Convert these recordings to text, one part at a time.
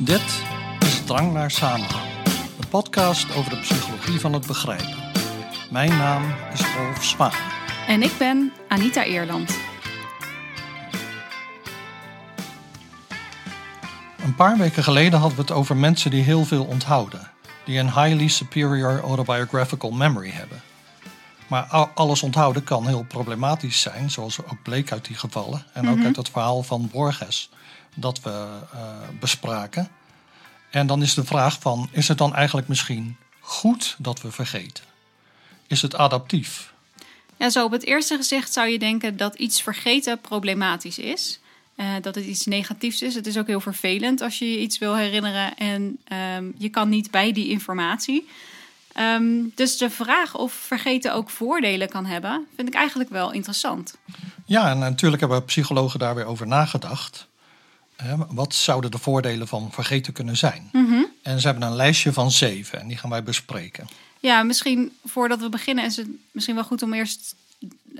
Dit is Drang naar Samenhang, een podcast over de psychologie van het begrijpen. Mijn naam is Rolf Spaan. En ik ben Anita Eerland. Een paar weken geleden hadden we het over mensen die heel veel onthouden, die een highly superior autobiographical memory hebben. Maar alles onthouden kan heel problematisch zijn, zoals ook bleek uit die gevallen en ook uit het verhaal van Borges dat we uh, bespraken. En dan is de vraag van, is het dan eigenlijk misschien goed dat we vergeten? Is het adaptief? Ja, zo op het eerste gezicht zou je denken dat iets vergeten problematisch is. Uh, dat het iets negatiefs is. Het is ook heel vervelend als je je iets wil herinneren en um, je kan niet bij die informatie. Um, dus de vraag of vergeten ook voordelen kan hebben, vind ik eigenlijk wel interessant. Ja, en natuurlijk hebben psychologen daar weer over nagedacht. Wat zouden de voordelen van vergeten kunnen zijn? Mhm. En ze hebben een lijstje van zeven en die gaan wij bespreken. Ja, misschien voordat we beginnen is het misschien wel goed om eerst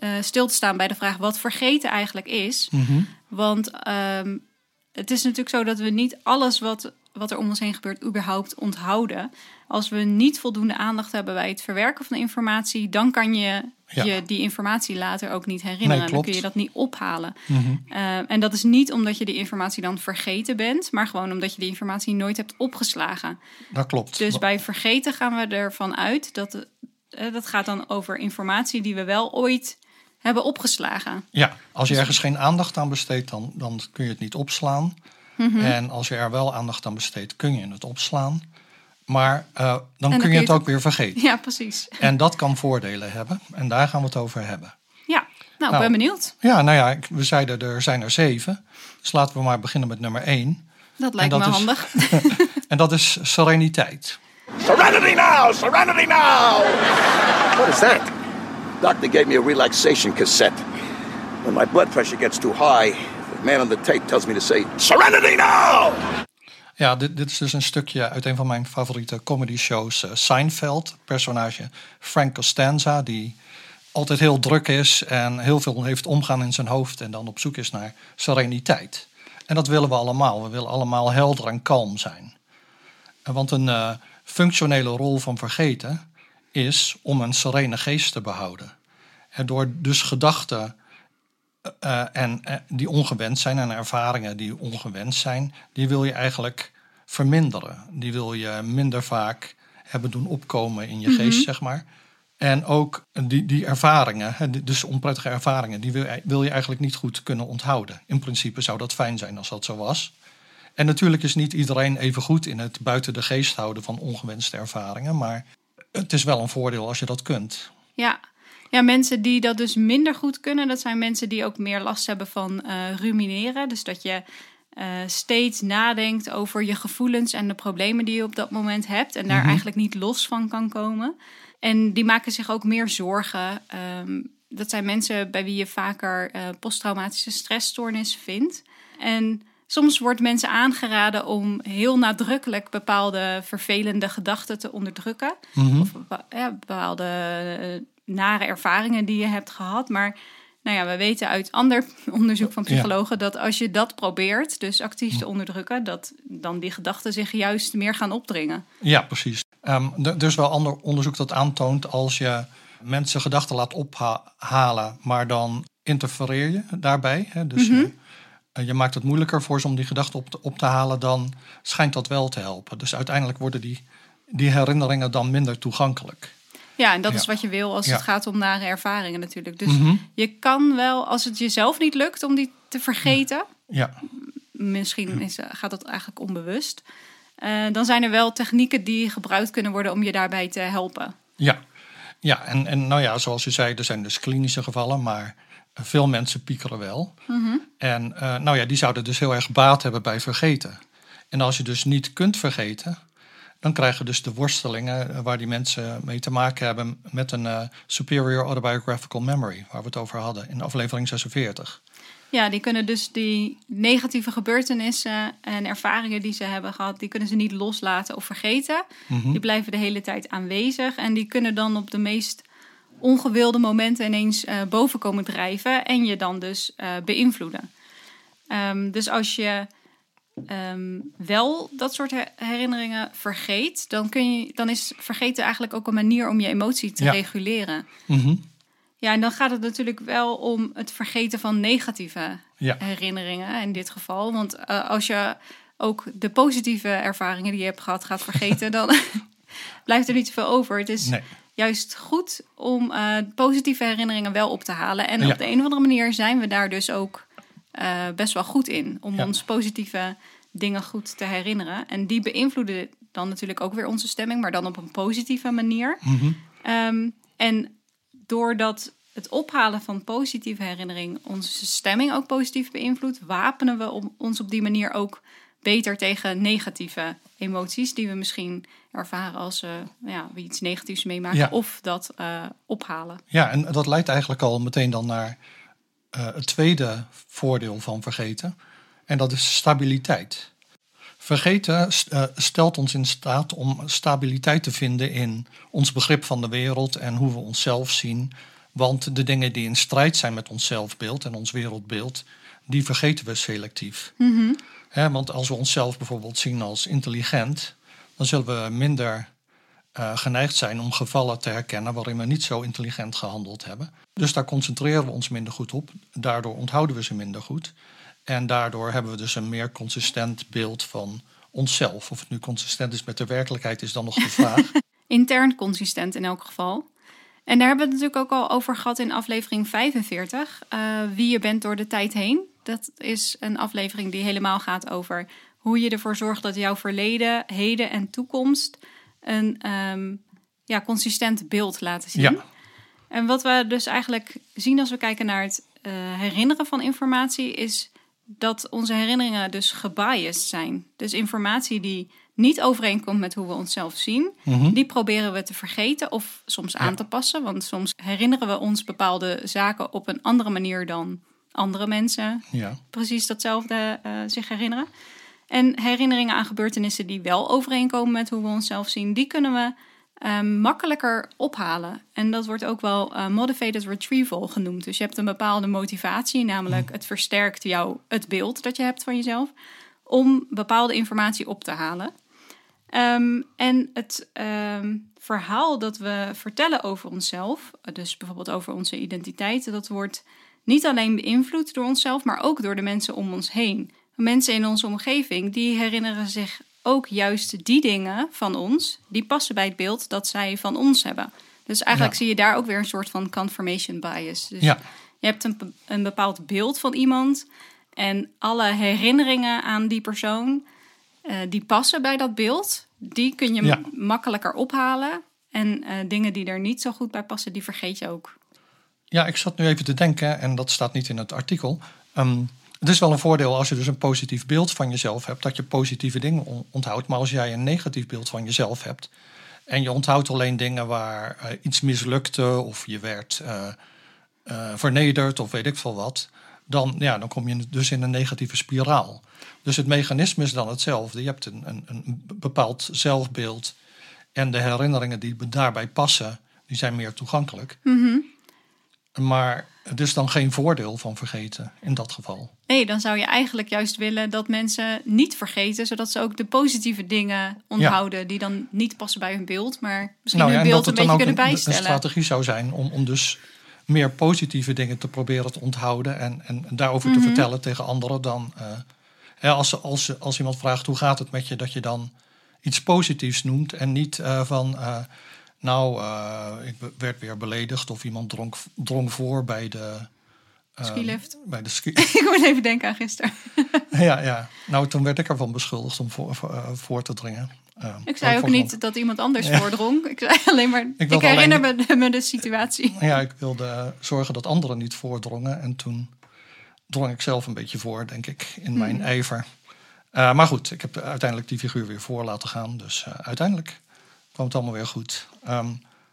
uh, stil te staan bij de vraag wat vergeten eigenlijk is. Mhm. Want um, het is natuurlijk zo dat we niet alles wat, wat er om ons heen gebeurt überhaupt onthouden. Als we niet voldoende aandacht hebben bij het verwerken van de informatie, dan kan je Ja. je die informatie later ook niet herinneren. Nee, dan kun je dat niet ophalen. Mhm. Uh, en dat is niet omdat je die informatie dan vergeten bent, maar gewoon omdat je die informatie nooit hebt opgeslagen. Dat klopt. Dus bij vergeten gaan we ervan uit dat uh, dat gaat dan over informatie die we wel ooit hebben opgeslagen. Ja, als je ergens geen aandacht aan besteedt, dan, dan kun je het niet opslaan. Mhm. En als je er wel aandacht aan besteedt, kun je het opslaan. Maar uh, dan, dan kun je je het ook weer vergeten. Ja, precies. En dat kan voordelen hebben. En daar gaan we het over hebben. Ja, nou, Nou. ben benieuwd. Ja, nou ja, ik- we zeiden er zijn er zeven. Dus laten we maar beginnen met nummer één. Dat lijkt dat me is- handig. En dat is sereniteit. Serenity now! Serenity now! What is that? Doctor gave me a relaxation cassette. When my blood pressure gets too high, the man on the tape tells me to say, Serenity now! Ja, dit, dit is dus een stukje uit een van mijn favoriete comedy shows, eh, Seinfeld. Personage Frank Costanza, die altijd heel druk is en heel veel heeft omgaan in zijn hoofd en dan op zoek is naar sereniteit. En dat willen we allemaal. We willen allemaal helder en kalm zijn. Want een eh, functionele rol van vergeten is om een serene geest te behouden. En door dus gedachten eh, en, eh, die ongewend zijn en ervaringen die ongewend zijn, die wil je eigenlijk verminderen. Die wil je minder vaak hebben doen opkomen in je geest, zeg maar. En ook die, die ervaringen, dus onprettige ervaringen, die wil, wil je eigenlijk niet goed kunnen onthouden. In principe zou dat fijn zijn als dat zo was. En natuurlijk is niet iedereen even goed in het buiten de geest houden van ongewenste ervaringen, maar het is wel een voordeel als je dat kunt. Ja. Ja, mensen die dat dus minder goed kunnen, dat zijn mensen die ook meer last hebben van eh, rumineren. Dus dat je eh, steeds nadenkt over je gevoelens en de problemen die je op dat moment hebt. En daar eigenlijk niet los van kan komen. En die maken zich ook meer zorgen. Ehm, dat zijn mensen bij wie je vaker eh, posttraumatische stressstoornis vindt. En soms wordt mensen aangeraden om heel nadrukkelijk bepaalde vervelende gedachten te onderdrukken. Of bepa- ja, bepaalde nare ervaringen die je hebt gehad. Maar nou ja, we weten uit ander onderzoek van psychologen dat als je dat probeert, dus actief te onderdrukken, dat dan die gedachten zich juist meer gaan opdringen. Ja, precies. Ehm, er is wel ander onderzoek dat aantoont als je mensen gedachten laat ophalen, maar dan interfereer je daarbij. Hè? Dus je, eh, je maakt het moeilijker voor ze om die gedachten op te, op te halen, dan schijnt dat wel te helpen. Dus uiteindelijk worden die, die herinneringen dan minder toegankelijk. Ja, en dat Ja. is wat je wil als Ja. het gaat om nare ervaringen natuurlijk. Dus Mhm. je kan wel, als het jezelf niet lukt om die te vergeten, Ja, misschien is, gaat dat eigenlijk onbewust, eh, dan zijn er wel technieken die gebruikt kunnen worden om je daarbij te helpen. ja. ja en, en nou ja, zoals je zei, er zijn dus klinische gevallen, maar veel mensen piekeren wel. En eh, nou ja, die zouden dus heel erg baat hebben bij vergeten. En als je dus niet kunt vergeten, dan krijgen dus de worstelingen eh, waar die mensen mee te maken hebben met een eh, superior autobiographical memory, waar we het over hadden in aflevering 46. Ja, die kunnen dus die negatieve gebeurtenissen en ervaringen die ze hebben gehad, die kunnen ze niet loslaten of vergeten. Die blijven de hele tijd aanwezig en die kunnen dan op de meest ongewilde momenten ineens eh, boven komen drijven en je dan dus beïnvloeden. Ehm, dus als je ehm, wel dat soort her- herinneringen vergeet, dan, kun je, dan is vergeten eigenlijk ook een manier om je emotie te Ja. reguleren. Mhm. Ja, en dan gaat het natuurlijk wel om het vergeten van negatieve Ja. herinneringen in dit geval. Want eh, als je ook de positieve ervaringen die je hebt gehad gaat vergeten, dan blijft er niet zoveel over. Het is Nee. juist goed om eh, positieve herinneringen wel op te halen. En Ja. op de een of andere manier zijn we daar dus ook eh, best wel goed in. Om Ja. ons positieve dingen goed te herinneren. En die beïnvloeden dan natuurlijk ook weer onze stemming, maar dan op een positieve manier. Mhm. Ehm, en doordat het ophalen van positieve herinnering onze stemming ook positief beïnvloedt, wapenen we om- ons op die manier ook beter tegen negatieve emoties die we misschien ervaren als eh, ja, we iets negatiefs meemaken Ja. of dat eh, ophalen. Ja, en dat leidt eigenlijk al meteen dan naar eh, het tweede voordeel van vergeten. En dat is stabiliteit. Vergeten eh, stelt ons in staat om stabiliteit te vinden in ons begrip van de wereld en hoe we onszelf zien. Want de dingen die in strijd zijn met ons zelfbeeld en ons wereldbeeld, die vergeten we selectief. Hè, want als we onszelf bijvoorbeeld zien als intelligent, dan zullen we minder eh, geneigd zijn om gevallen te herkennen waarin we niet zo intelligent gehandeld hebben. Dus daar concentreren we ons minder goed op. Daardoor onthouden we ze minder goed. En daardoor hebben we dus een meer consistent beeld van onszelf. Of het nu consistent is met de werkelijkheid is dan nog de vraag. Intern consistent in elk geval. En daar hebben we het natuurlijk ook al over gehad in aflevering 45. eh, wie je bent door de tijd heen. Dat is een aflevering die helemaal gaat over hoe je ervoor zorgt dat jouw verleden, heden en toekomst een ehm, ja, consistent beeld laten zien. Ja. En wat we dus eigenlijk zien als we kijken naar het eh, herinneren van informatie, is dat onze herinneringen dus gebiased zijn. Dus informatie die niet overeenkomt met hoe we onszelf zien, die proberen we te vergeten of soms aan te passen. Want soms herinneren we ons bepaalde zaken op een andere manier dan andere mensen ja. precies datzelfde eh, zich herinneren. En herinneringen aan gebeurtenissen die wel overeenkomen met hoe we onszelf zien, die kunnen we eh, makkelijker ophalen. En dat wordt ook wel eh, motivated retrieval genoemd. Dus je hebt een bepaalde motivatie, namelijk het versterkt jou het beeld dat je hebt van jezelf, om bepaalde informatie op te halen. Ehm, en het ehm, verhaal dat we vertellen over onszelf, dus bijvoorbeeld over onze identiteit, dat wordt niet alleen beïnvloed door onszelf, maar ook door de mensen om ons heen. Mensen in onze omgeving die herinneren zich ook juist die dingen van ons, die passen bij het beeld dat zij van ons hebben. Dus eigenlijk Ja. zie je daar ook weer een soort van confirmation bias. Dus Ja. je hebt een, een bepaald beeld van iemand en alle herinneringen aan die persoon eh, die passen bij dat beeld, die kun je Ja. makkelijker ophalen. En eh, dingen die er niet zo goed bij passen, die vergeet je ook. Ja, ik zat nu even te denken, en dat staat niet in het artikel. Ehm, het is wel een voordeel als je dus een positief beeld van jezelf hebt, dat je positieve dingen on- onthoudt. Maar als jij een negatief beeld van jezelf hebt en je onthoudt alleen dingen waar eh, iets mislukte of je werd eh, eh, vernederd of weet ik veel wat, dan, ja, dan kom je dus in een negatieve spiraal. Dus het mechanisme is dan hetzelfde. Je hebt een, een, een bepaald zelfbeeld en de herinneringen die daarbij passen, die zijn meer toegankelijk. Maar het is dan geen voordeel van vergeten in dat geval. Nee, dan zou je eigenlijk juist willen dat mensen niet vergeten, zodat ze ook de positieve dingen onthouden die dan niet passen bij hun beeld, maar misschien hun Nou en beeld een beetje ook kunnen een, een bijstellen. strategie zou zijn om, om dus meer positieve dingen te proberen te onthouden en, en daarover Mhm. te vertellen tegen anderen dan. eh, hè, als, als, als iemand vraagt hoe gaat het met je, dat je dan iets positiefs noemt en niet eh, van. eh, nou, eh, ik werd weer beledigd of iemand dronk, drong voor bij de. eh, Skilift. Bij de ski. Ik moet even denken aan gisteren. ja, ja. Nou, toen werd ik ervan beschuldigd om voor, voor, eh, voor te dringen. Eh, Ik zei ook niet dat iemand anders voordrong. Ik zei alleen maar, ik, herinner alleen- me, me de situatie. Ja, ik wilde zorgen dat anderen niet voordrongen. En toen drong ik zelf een beetje voor, denk ik, in mijn ijver. Eh, maar goed, ik heb uiteindelijk die figuur weer voor laten gaan. Dus uiteindelijk kwam het allemaal weer goed. Ehm,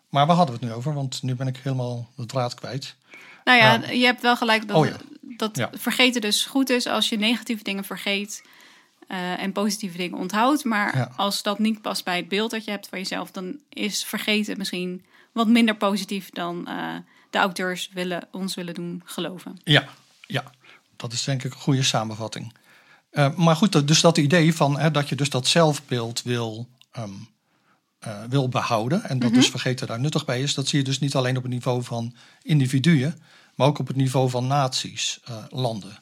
maar waar hadden we het nu over? Want nu ben ik helemaal de draad kwijt. Nou ja, Ja. je hebt wel gelijk dat, Oh ja. dat Ja. vergeten dus goed is als je negatieve dingen vergeet eh, en positieve dingen onthoudt. Maar Ja. als dat niet past bij het beeld dat je hebt van jezelf, dan is vergeten misschien wat minder positief dan eh, de auteurs willen, ons willen doen geloven. Ja, ja, dat is denk ik een goede samenvatting. Eh, maar goed, dus dat idee van hè, dat je dus dat zelfbeeld wil, ehm, eh, wil behouden en dat dus vergeten daar nuttig bij is, dat zie je dus niet alleen op het niveau van individuen, maar ook op het niveau van naties, eh, landen.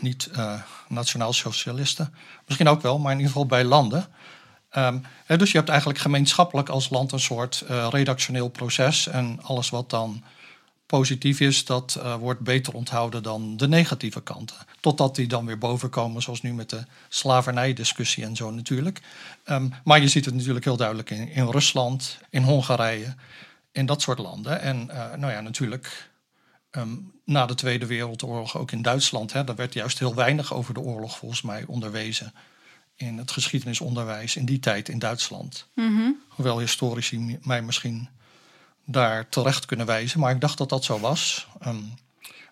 Niet eh, nationaal socialisten, misschien ook wel, maar in ieder geval bij landen. Ehm, hè, dus je hebt eigenlijk gemeenschappelijk als land een soort eh, redactioneel proces en alles wat dan positief is, dat eh, wordt beter onthouden dan de negatieve kanten. Totdat die dan weer bovenkomen, zoals nu met de slavernijdiscussie en zo natuurlijk. Ehm, maar je ziet het natuurlijk heel duidelijk in, in Rusland, in Hongarije, in dat soort landen. En eh, nou ja, natuurlijk ehm, na de Tweede Wereldoorlog ook in Duitsland. Hè, daar werd juist heel weinig over de oorlog volgens mij onderwezen. In het geschiedenisonderwijs in die tijd in Duitsland. Hoewel historici mij misschien daar terecht kunnen wijzen. Maar ik dacht dat dat zo was. Ehm,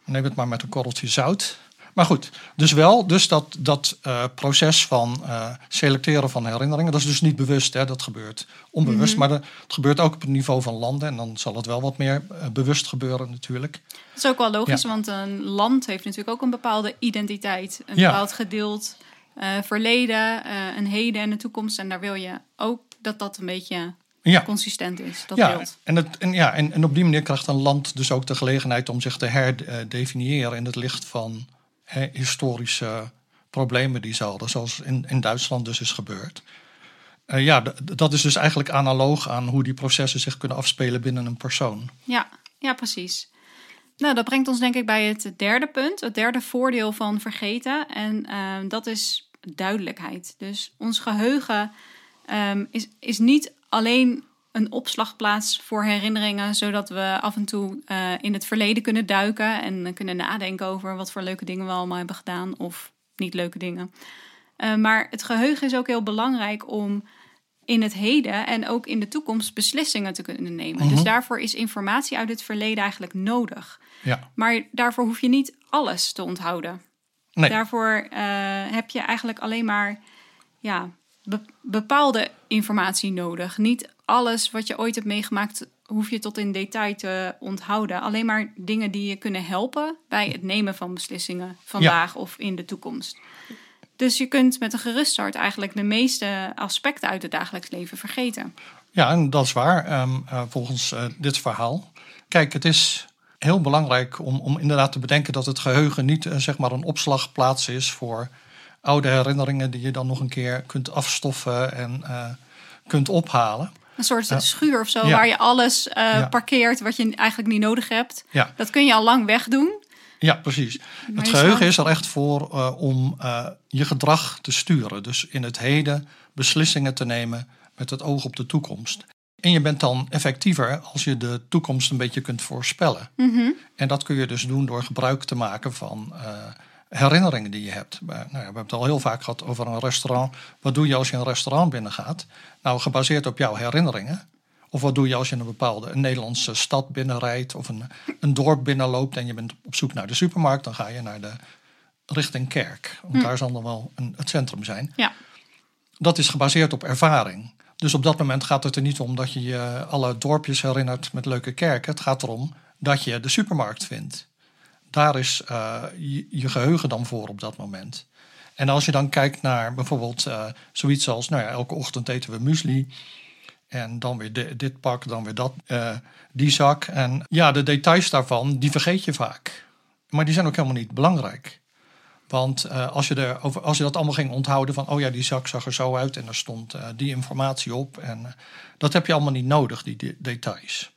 neem het maar met een korreltje zout. Maar goed, dus wel, dus dat, dat eh, proces van eh, selecteren van herinneringen, dat is dus niet bewust, hè, dat gebeurt onbewust, maar de- het gebeurt ook op het niveau van landen en dan zal het wel wat meer eh, bewust gebeuren natuurlijk. Dat is ook wel logisch, Ja. want een land heeft natuurlijk ook een bepaalde identiteit. Een Ja. bepaald gedeeld verleden, een heden en een toekomst. En daar wil je ook dat dat een beetje Ja, consistent is, dat ja, beeld. en, het, en, ja en, en op die manier krijgt een land dus ook de gelegenheid om zich te herdefiniëren in het licht van hè, historische problemen die ze hadden, zoals in, in Duitsland dus is gebeurd. Eh, ja, dat is dus eigenlijk analoog aan hoe die processen zich kunnen afspelen binnen een persoon. Ja, ja, precies. Nou, dat brengt ons denk ik bij het derde punt, het derde voordeel van vergeten. En ehm, dat is duidelijkheid. Dus ons geheugen ehm, is, is niet alleen een opslagplaats voor herinneringen, zodat we af en toe eh, in het verleden kunnen duiken en kunnen nadenken over wat voor leuke dingen we allemaal hebben gedaan of niet leuke dingen. Eh, maar het geheugen is ook heel belangrijk om in het heden en ook in de toekomst beslissingen te kunnen nemen. Dus daarvoor is informatie uit het verleden eigenlijk nodig. Ja, Maar daarvoor hoef je niet alles te onthouden. nee. Daarvoor eh, heb je eigenlijk alleen maar ja, bepaalde informatie nodig. Niet alles wat je ooit hebt meegemaakt hoef je tot in detail te onthouden. Alleen maar dingen die je kunnen helpen bij het nemen van beslissingen vandaag of in de toekomst. Dus je kunt met een gerust hart eigenlijk de meeste aspecten uit het dagelijks leven vergeten. Ja, en dat is waar, ehm, eh, volgens eh, dit verhaal. Kijk, het is heel belangrijk om, om inderdaad te bedenken dat het geheugen niet eh, zeg maar een opslagplaats is voor oude herinneringen die je dan nog een keer kunt afstoffen en eh, kunt ophalen. Een soort schuur of zo, Ja. waar je alles eh, Ja. parkeert wat je eigenlijk niet nodig hebt. Ja, Dat kun je al lang wegdoen. ja precies. Het geheugen is er echt voor eh, om je gedrag te sturen. Dus in het heden beslissingen te nemen met het oog op de toekomst. En je bent dan effectiever als je de toekomst een beetje kunt voorspellen. En dat kun je dus doen door gebruik te maken van herinneringen die je hebt. Nou ja, we hebben het al heel vaak gehad over een restaurant. Wat doe je als je een restaurant binnengaat? Nou, gebaseerd op jouw herinneringen. Of wat doe je als je een bepaalde een Nederlandse stad binnenrijdt of een, een dorp binnenloopt en je bent op zoek naar de supermarkt, dan ga je naar de richting kerk. Want daar zal dan wel een, het centrum zijn Ja, dat is gebaseerd op ervaring. Dus op dat moment gaat het er niet om dat je je alle dorpjes herinnert met leuke kerken. Het gaat erom dat je de supermarkt vindt. Daar is eh, je, geheugen dan voor op dat moment. En als je dan kijkt naar bijvoorbeeld eh, zoiets als, nou ja, elke ochtend eten we muesli. En dan weer di- dit pak, dan weer dat, eh, die zak. En ja, de details daarvan, die vergeet je vaak. Maar die zijn ook helemaal niet belangrijk. Want als, je er over, als je dat allemaal ging onthouden van, oh ja, die zak zag er zo uit en er stond die informatie op. En dat heb je allemaal niet nodig, die de- details.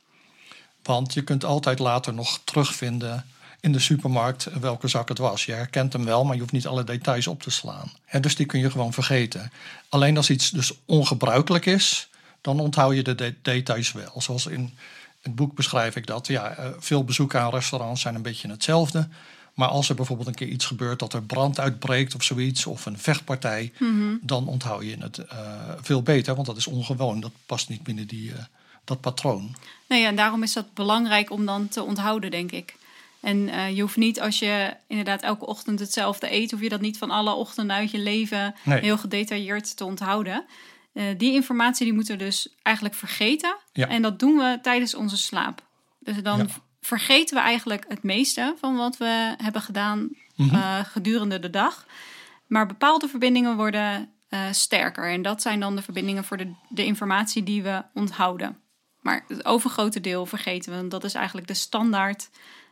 Want je kunt altijd later nog terugvinden in de supermarkt welke zak het was. Je herkent hem wel, maar je hoeft niet alle details op te slaan. Dus die kun je gewoon vergeten. Alleen als iets dus ongebruikelijk is, dan onthoud je de de- details wel. Zoals in het boek beschrijf ik dat. Ja, eh, veel bezoeken aan restaurants zijn een beetje hetzelfde. Maar als er bijvoorbeeld een keer iets gebeurt dat er brand uitbreekt of zoiets, of een vechtpartij, dan onthoud je het eh, veel beter, want dat is ongewoon. Dat past niet binnen die, eh, dat patroon. nee, en daarom is dat belangrijk om dan te onthouden, denk ik. En eh, je hoeft niet, als je inderdaad elke ochtend hetzelfde eet, hoef je dat niet van alle ochtenden uit je leven Nee. heel gedetailleerd te onthouden. Eh, die informatie die moeten we dus eigenlijk vergeten. Ja. En dat doen we tijdens onze slaap. Dus dan Ja. vergeten we eigenlijk het meeste van wat we hebben gedaan Mhm. eh, gedurende de dag. Maar bepaalde verbindingen worden sterker. En dat zijn dan de verbindingen voor de, de informatie die we onthouden. Maar het overgrote deel vergeten we. Want dat is eigenlijk de standaard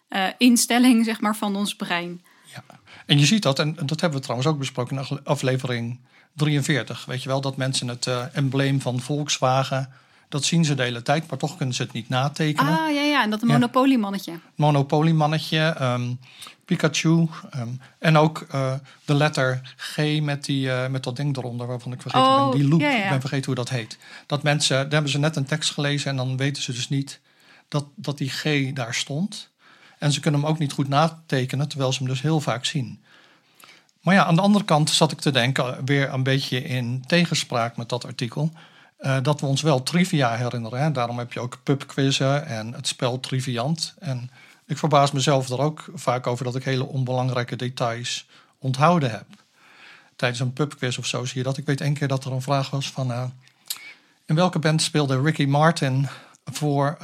eh, instelling zeg maar, van ons brein. Ja. En je ziet dat, en dat hebben we trouwens ook besproken in aflevering 43. Weet je wel, dat mensen het uh, embleem van Volkswagen, dat zien ze de hele tijd, maar toch kunnen ze het niet natekenen. Ah, ja, ja, en dat monopoliemannetje. Ja. Monopoliemannetje, um, Pikachu um, en ook uh, de letter G met, die, uh, met dat ding eronder, waarvan ik vergeten oh, ben, die loop, ja, ja. ik ben vergeten hoe dat heet. Dat mensen, daar hebben ze net een tekst gelezen en dan weten ze dus niet dat, dat die G daar stond. En ze kunnen hem ook niet goed natekenen, terwijl ze hem dus heel vaak zien. Maar ja, aan de andere kant zat ik te denken, weer een beetje in tegenspraak met dat artikel, uh, dat we ons wel trivia herinneren. Hè? Daarom heb je ook pubquizzen en het spel Triviant. En ik verbaas mezelf er ook vaak over dat ik hele onbelangrijke details onthouden heb. Tijdens een pubquiz of zo zie je dat. Ik weet één keer dat er een vraag was van... Uh, in welke band speelde Ricky Martin voor,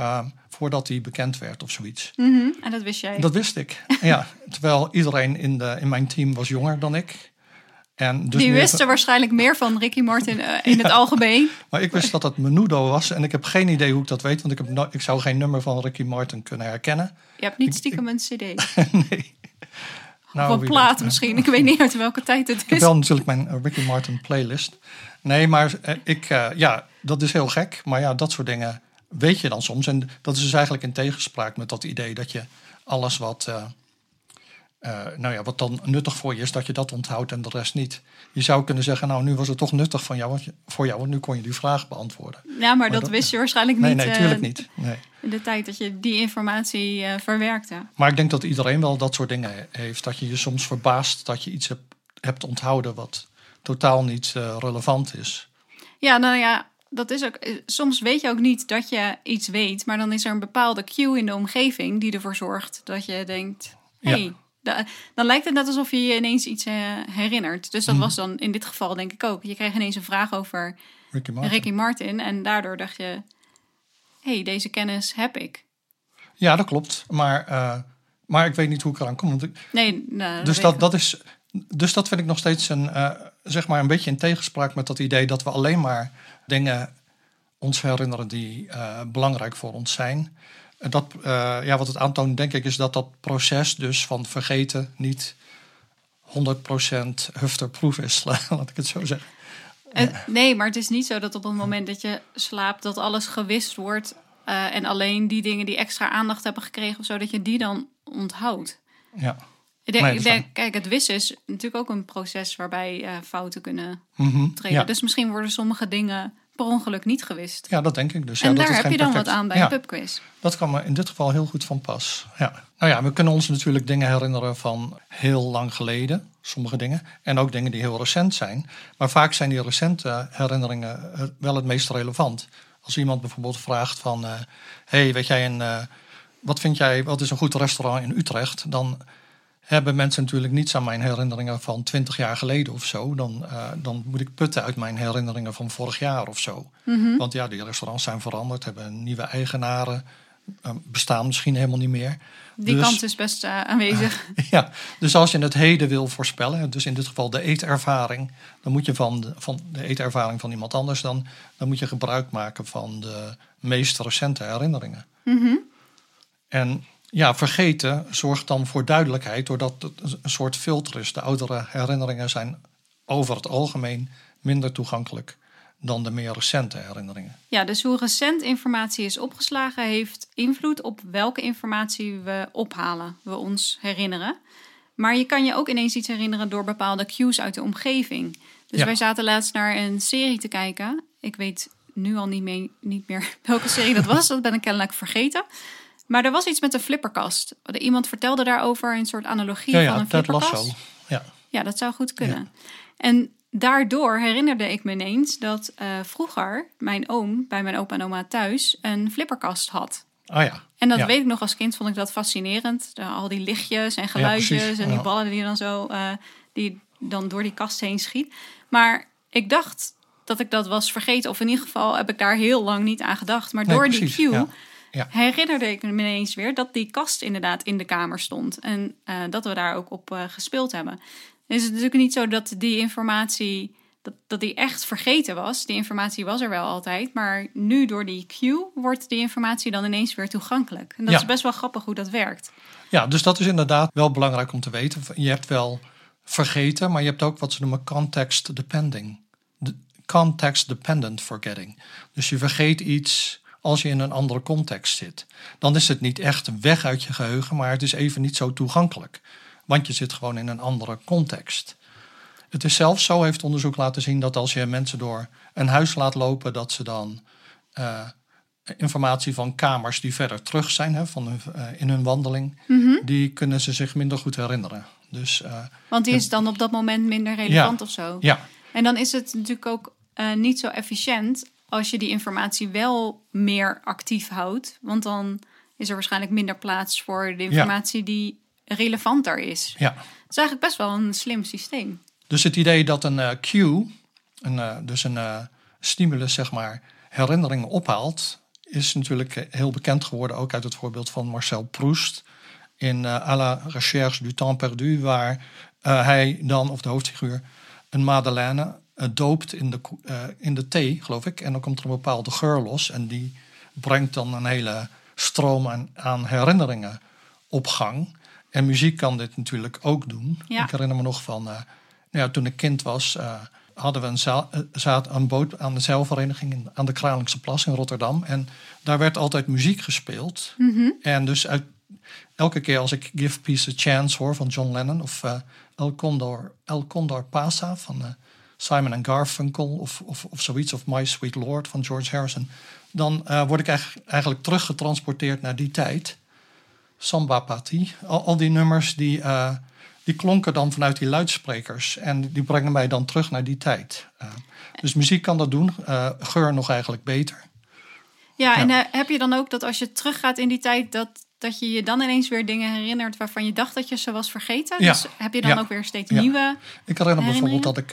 voordat hij bekend werd of zoiets. Mm -hmm. En dat wist jij? Dat wist ik, ja. Terwijl iedereen in, de, in mijn team was jonger dan ik. En dus Die wisten waarschijnlijk meer van Ricky Martin uh, in ja, het algemeen. Maar ik wist dat het Menudo was. En ik heb geen idee hoe ik dat weet. Want ik, heb no ik zou geen nummer van Ricky Martin kunnen herkennen. Je hebt niet stiekem ik, een cd? nee. Nou, of een plaat weet, misschien. Ik weet niet uit welke tijd het is. Ik heb wel natuurlijk mijn Ricky Martin playlist. Nee, maar uh, ik, uh, ja, dat is heel gek. Maar ja, dat soort dingen weet je dan soms. En dat is dus eigenlijk in tegenspraak met dat idee dat je alles wat, uh, uh, nou ja, wat dan nuttig voor je is, dat je dat onthoudt en de rest niet. Je zou kunnen zeggen, nou nu was het toch nuttig van jou, voor jou, want nu kon je die vraag beantwoorden. Ja, maar, maar dat, dat, wist je waarschijnlijk nee, niet. Nee, natuurlijk uh, niet. Nee. In de tijd dat je die informatie verwerkte. Maar ik denk dat iedereen wel dat soort dingen heeft. Dat je je soms verbaast dat je iets hebt, hebt onthouden wat totaal niet relevant is. Ja, nou ja, dat is ook. Soms weet je ook niet dat je iets weet, maar dan is er een bepaalde cue in de omgeving die ervoor zorgt dat je denkt: hé, hey, ja. dan lijkt het net alsof je je ineens iets uh, herinnert. Dus dat mm. was dan in dit geval denk ik ook. Je kreeg ineens een vraag over Ricky Martin, Ricky Martin en daardoor dacht je: hé, hey, deze kennis heb ik. Ja, dat klopt. Maar, uh, maar ik weet niet hoe ik eraan kom. Want ik, nee, nou, dus dat, dat is. Dus dat vind ik nog steeds een, uh, zeg maar een beetje in tegenspraak met dat idee dat we alleen maar dingen ons herinneren die uh, belangrijk voor ons zijn. Dat, uh, ja, wat het aantoont, denk ik, is dat dat proces dus van vergeten niet 100% hufterproof is, laat ik het zo zeggen. En, nee, maar het is niet zo dat op het moment dat je slaapt, dat alles gewist wordt. Uh, en alleen die dingen die extra aandacht hebben gekregen of zo, dat je die dan onthoudt. Ja. Ik denk, nee, ik denk, kijk, het wissen is natuurlijk ook een proces waarbij uh, fouten kunnen mm -hmm, treden. Ja. Dus misschien worden sommige dingen per ongeluk niet gewist. Ja, dat denk ik dus. En ja, daar dat is heb je dan perfect. wat aan bij ja, een pubquiz. Dat kan me in dit geval heel goed van pas. Ja. Nou ja, we kunnen ons natuurlijk dingen herinneren van heel lang geleden. Sommige dingen. En ook dingen die heel recent zijn. Maar vaak zijn die recente herinneringen wel het meest relevant. Als iemand bijvoorbeeld vraagt van... Uh, hey, weet jij een... Uh, wat vind jij, wat is een goed restaurant in Utrecht? Dan hebben mensen natuurlijk niets aan mijn herinneringen van 20 jaar geleden of zo. Dan, uh, dan moet ik putten uit mijn herinneringen van vorig jaar of zo. Mhm. Mm -hmm. Want ja, die restaurants zijn veranderd, hebben nieuwe eigenaren, uh, bestaan misschien helemaal niet meer. Die dus, kant is best uh, aanwezig. ja, dus als je het heden wil voorspellen, dus in dit geval de eetervaring, dan moet je van de, van de eetervaring van iemand anders, dan, dan moet je gebruik maken van de meest recente herinneringen. Mm -hmm. En ja, vergeten zorgt dan voor duidelijkheid, doordat het een soort filter is. De oudere herinneringen zijn over het algemeen minder toegankelijk dan de meer recente herinneringen. Ja, dus hoe recent informatie is opgeslagen heeft invloed op welke informatie we ophalen, we ons herinneren. Maar je kan je ook ineens iets herinneren door bepaalde cues uit de omgeving. Dus ja. wij zaten laatst naar een serie te kijken. Ik weet nu al niet meer, niet meer welke serie dat was, dat ben ik kennelijk vergeten. Maar er was iets met een flipperkast. Iemand vertelde daarover een soort analogie ja, ja, van een flipperkast. Lasso. Ja. ja, dat zou goed kunnen. Ja. En daardoor herinnerde ik me ineens dat uh, vroeger mijn oom bij mijn opa en oma thuis een flipperkast had. Oh ja. En dat ja. weet ik nog als kind, vond ik dat fascinerend. De, al die lichtjes en geluidjes en die ballen die dan zo uh, die dan door die kast heen schiet. Maar ik dacht dat ik dat was vergeten. Of in ieder geval heb ik daar heel lang niet aan gedacht. Maar nee, door precies, die cue Ja. herinnerde ik me ineens weer dat die kast inderdaad in de kamer stond. En eh, dat we daar ook op eh, gespeeld hebben. Het is natuurlijk niet zo dat die informatie, dat, dat die echt vergeten was. Die informatie was er wel altijd. Maar nu door die cue wordt die informatie dan ineens weer toegankelijk. En dat Ja. is best wel grappig hoe dat werkt. Ja, dus dat is inderdaad wel belangrijk om te weten. Je hebt wel vergeten, maar je hebt ook wat ze noemen context depending. De- Context dependent forgetting. Dus je vergeet iets als je in een andere context zit. Dan is het niet echt weg uit je geheugen, maar het is even niet zo toegankelijk. Want je zit gewoon in een andere context. Het is zelfs zo, heeft onderzoek laten zien, dat als je mensen door een huis laat lopen, dat ze dan eh, informatie van kamers die verder terug zijn hè, van hun, eh, in hun wandeling, die kunnen ze zich minder goed herinneren. Dus eh, Want die is dan op dat moment minder relevant Ja. of zo. ja, En dan is het natuurlijk ook niet zo efficiënt als je die informatie wel meer actief houdt. Want dan is er waarschijnlijk minder plaats voor de informatie die relevanter is. ja. Het is eigenlijk best wel een slim systeem. Dus het idee dat een eh, cue, een, eh, dus een eh, stimulus, zeg maar, herinneringen ophaalt, is natuurlijk heel bekend geworden, ook uit het voorbeeld van Marcel Proust in À la recherche du temps perdu, waar hij dan, of de hoofdfiguur, een madeleine doopt in de, eh, in de thee, geloof ik. En dan komt er een bepaalde geur los en die brengt dan een hele stroom aan, aan herinneringen op gang. En muziek kan dit natuurlijk ook doen. Ja. Ik herinner me nog van, eh, nou ja, toen ik kind was, eh, hadden we een, zaal, eh, zaad, een boot aan de zeilvereniging in, aan de Kralingse Plas in Rotterdam. En daar werd altijd muziek gespeeld. En dus uit, elke keer als ik Give Peace a Chance hoor van John Lennon of eh, El, Condor, El Condor Pasa van eh, Simon and Garfunkel of, of, of zoiets, of My Sweet Lord van George Harrison, dan eh, word ik eigenlijk, eigenlijk teruggetransporteerd naar die tijd. Samba Pati, al, al die nummers die, eh, die klonken dan vanuit die luidsprekers en die brengen mij dan terug naar die tijd. Eh, dus muziek kan dat doen, geur nog eigenlijk beter. Ja, en Ja. heb je dan ook dat als je teruggaat in die tijd, dat, dat je je dan ineens weer dingen herinnert waarvan je dacht dat je ze was vergeten? Ja. Dus heb je dan Ja. ook weer steeds nieuwe? Ik herinner me bijvoorbeeld dat ik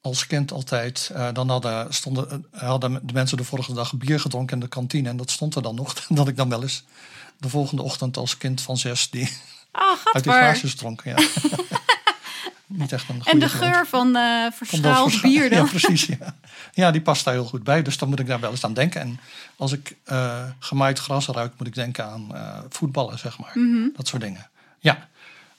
als kind altijd, eh, dan hadden, stonden, eh, hadden de mensen de vorige dag bier gedronken in de kantine en dat stond er dan nog. Dat ik dan wel eens de volgende ochtend als kind van zes die Oh, uit die glaasjes dronken. Ja. Niet echt een En de geur van eh wel verschaald verscha- bier dan. Ja, precies. Ja. ja, die past daar heel goed bij. Dus dan moet ik daar wel eens aan denken. En als ik eh, gemaaid gras ruik, moet ik denken aan eh, voetballen, zeg maar. Mhm. Dat soort dingen. Ja,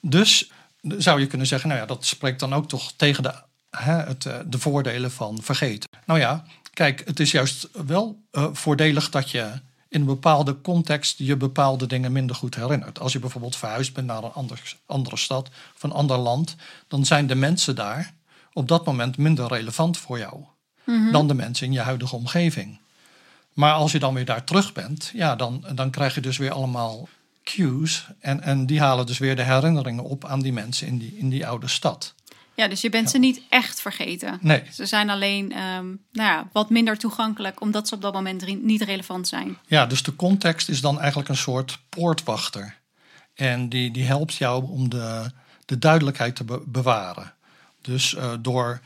dus zou je kunnen zeggen, nou ja, dat spreekt dan ook toch tegen de, hè, het, eh, de voordelen van vergeten. Nou ja, kijk, het is juist wel eh, voordelig dat je in een bepaalde context je bepaalde dingen minder goed herinnert. Als je bijvoorbeeld verhuisd bent naar een ander, andere stad of een ander land, dan zijn de mensen daar op dat moment minder relevant voor jou dan de mensen in je huidige omgeving. Maar als je dan weer daar terug bent, ja, dan, dan krijg je dus weer allemaal cues. En, en die halen dus weer de herinneringen op aan die mensen in die, in die oude stad. Ja, dus je bent ze niet echt vergeten. Nee. Ze zijn alleen ehm, nou ja, wat minder toegankelijk, omdat ze op dat moment re- niet relevant zijn. Ja, dus de context is dan eigenlijk een soort poortwachter. En die, die helpt jou om de, de duidelijkheid te be- bewaren. Dus eh, door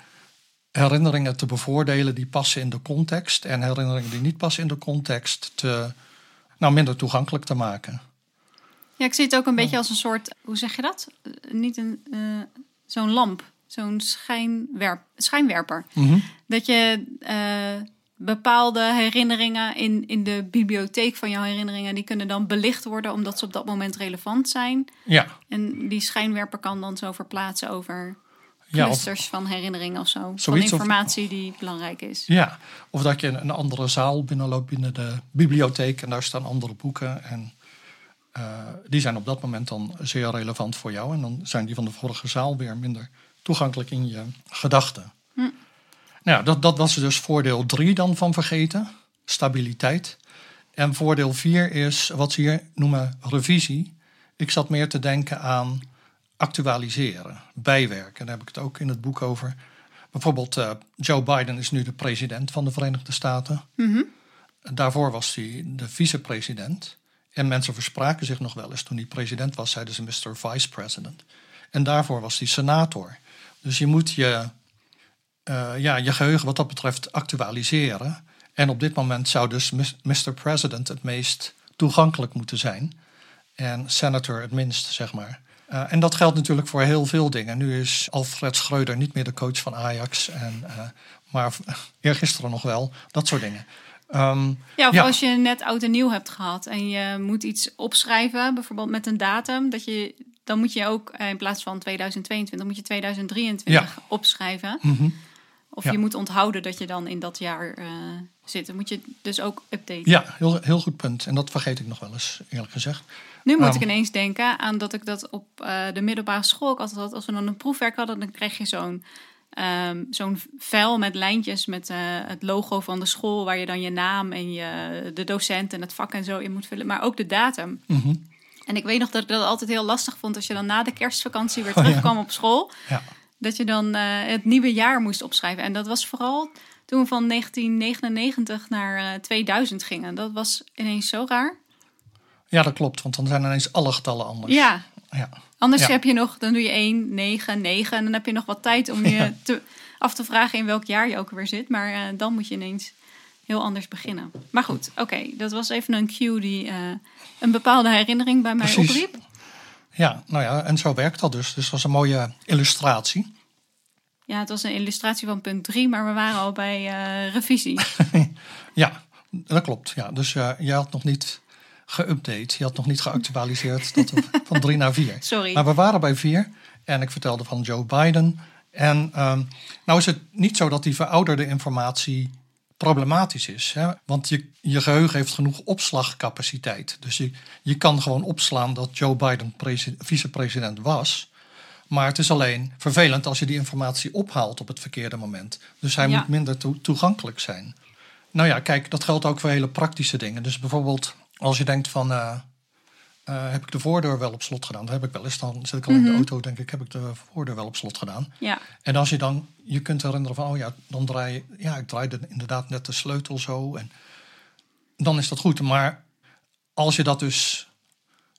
herinneringen te bevoordelen die passen in de context en herinneringen die niet passen in de context te, nou, minder toegankelijk te maken. Ja, ik zie het ook een beetje als een soort, hoe zeg je dat? Eh, Niet een, eh, zo'n lamp, zo'n schijnwerp, schijnwerper. Dat je eh, bepaalde herinneringen in, in de bibliotheek van jouw herinneringen, die kunnen dan belicht worden omdat ze op dat moment relevant zijn. Ja, En die schijnwerper kan dan zo verplaatsen over ja of, clusters van herinneringen of zo. van of- informatie die belangrijk is. ja, of dat je een andere zaal binnenloopt binnen de bibliotheek en daar staan andere boeken. En eh, die zijn op dat moment dan zeer relevant voor jou. En dan zijn die van de vorige zaal weer minder toegankelijk in je gedachten. Nou, ja, dat, dat was dus voordeel 3 dan van vergeten, stabiliteit. En voordeel 4 is wat ze hier noemen revisie. Ik zat meer te denken aan actualiseren, bijwerken. Daar heb ik het ook in het boek over. Bijvoorbeeld eh, Joe Biden is nu de president van de Verenigde Staten. Daarvoor was hij de vicepresident. En mensen verspraken zich nog wel eens. Toen hij president was, zeiden ze Mr. Vice President. En daarvoor was hij senator. Dus je moet je, eh, ja, je geheugen wat dat betreft actualiseren. En op dit moment zou dus Mr. President het meest toegankelijk moeten zijn. En senator het minst, zeg maar. Uh, en dat geldt natuurlijk voor heel veel dingen. Nu is Alfred Schreuder niet meer de coach van Ajax. En, uh, maar eergisteren nog wel. Dat soort dingen. Um, ja, of ja. als je net oud en nieuw hebt gehad en je moet iets opschrijven, bijvoorbeeld met een datum, dat je, dan moet je ook in plaats van 2022, dan moet je 2023 ja. opschrijven. Mm -hmm. Of ja. je moet onthouden dat je dan in dat jaar uh, zit. Dan moet je dus ook updaten. Ja, heel, heel goed punt. En dat vergeet ik nog wel eens, eerlijk gezegd. Nu moet um, ik ineens denken aan dat ik dat op uh, de middelbare school ook altijd had. Als we dan een proefwerk hadden, dan kreeg je zo'n um, zo'n vel met lijntjes met uh, het logo van de school, waar je dan je naam en je, de docent en het vak en zo in moet vullen, maar ook de datum. Mm -hmm. En ik weet nog dat ik dat altijd heel lastig vond als je dan na de kerstvakantie weer terugkwam oh, ja. op school. Ja. Dat je dan uh, het nieuwe jaar moest opschrijven. En dat was vooral toen we van 1999 naar uh, 2000 gingen. Dat was ineens zo raar. Ja, dat klopt. Want dan zijn ineens alle getallen anders. Ja. ja. Anders ja. heb je nog, dan doe je 1, 9, 9. En dan heb je nog wat tijd om je Ja. te, af te vragen in welk jaar je ook weer zit. Maar uh, dan moet je ineens heel anders beginnen. Maar goed, oké. dat was even een cue die uh, een bepaalde herinnering bij mij Precies. opriep. Ja, nou ja, en zo werkt dat dus. Dus dat was een mooie illustratie. Ja, het was een illustratie van punt 3, maar we waren al bij uh, revisie. ja, dat klopt. Ja, dus uh, je had nog niet geüpdate. Je had nog niet geactualiseerd dat we van 3 naar 4. Sorry. Maar we waren bij 4 en ik vertelde van Joe Biden. En um, nou is het niet zo dat die verouderde informatie problematisch is. Hè? Want je, je geheugen heeft genoeg opslagcapaciteit. Dus je, je kan gewoon opslaan dat Joe Biden vicepresident was. Maar het is alleen vervelend als je die informatie ophaalt op het verkeerde moment. Dus hij Ja. moet minder to- toegankelijk zijn. Nou ja, kijk, dat geldt ook voor hele praktische dingen. Dus bijvoorbeeld als je denkt van... eh, eh, heb ik de voordeur wel op slot gedaan? Dat heb ik wel eens. Dan zit ik al in de auto, denk ik, heb ik de voordeur wel op slot gedaan. Ja, En als je dan je kunt herinneren van, oh ja, dan draai je, ja, ik draaide inderdaad net de sleutel zo. En dan is dat goed. Maar als je dat dus,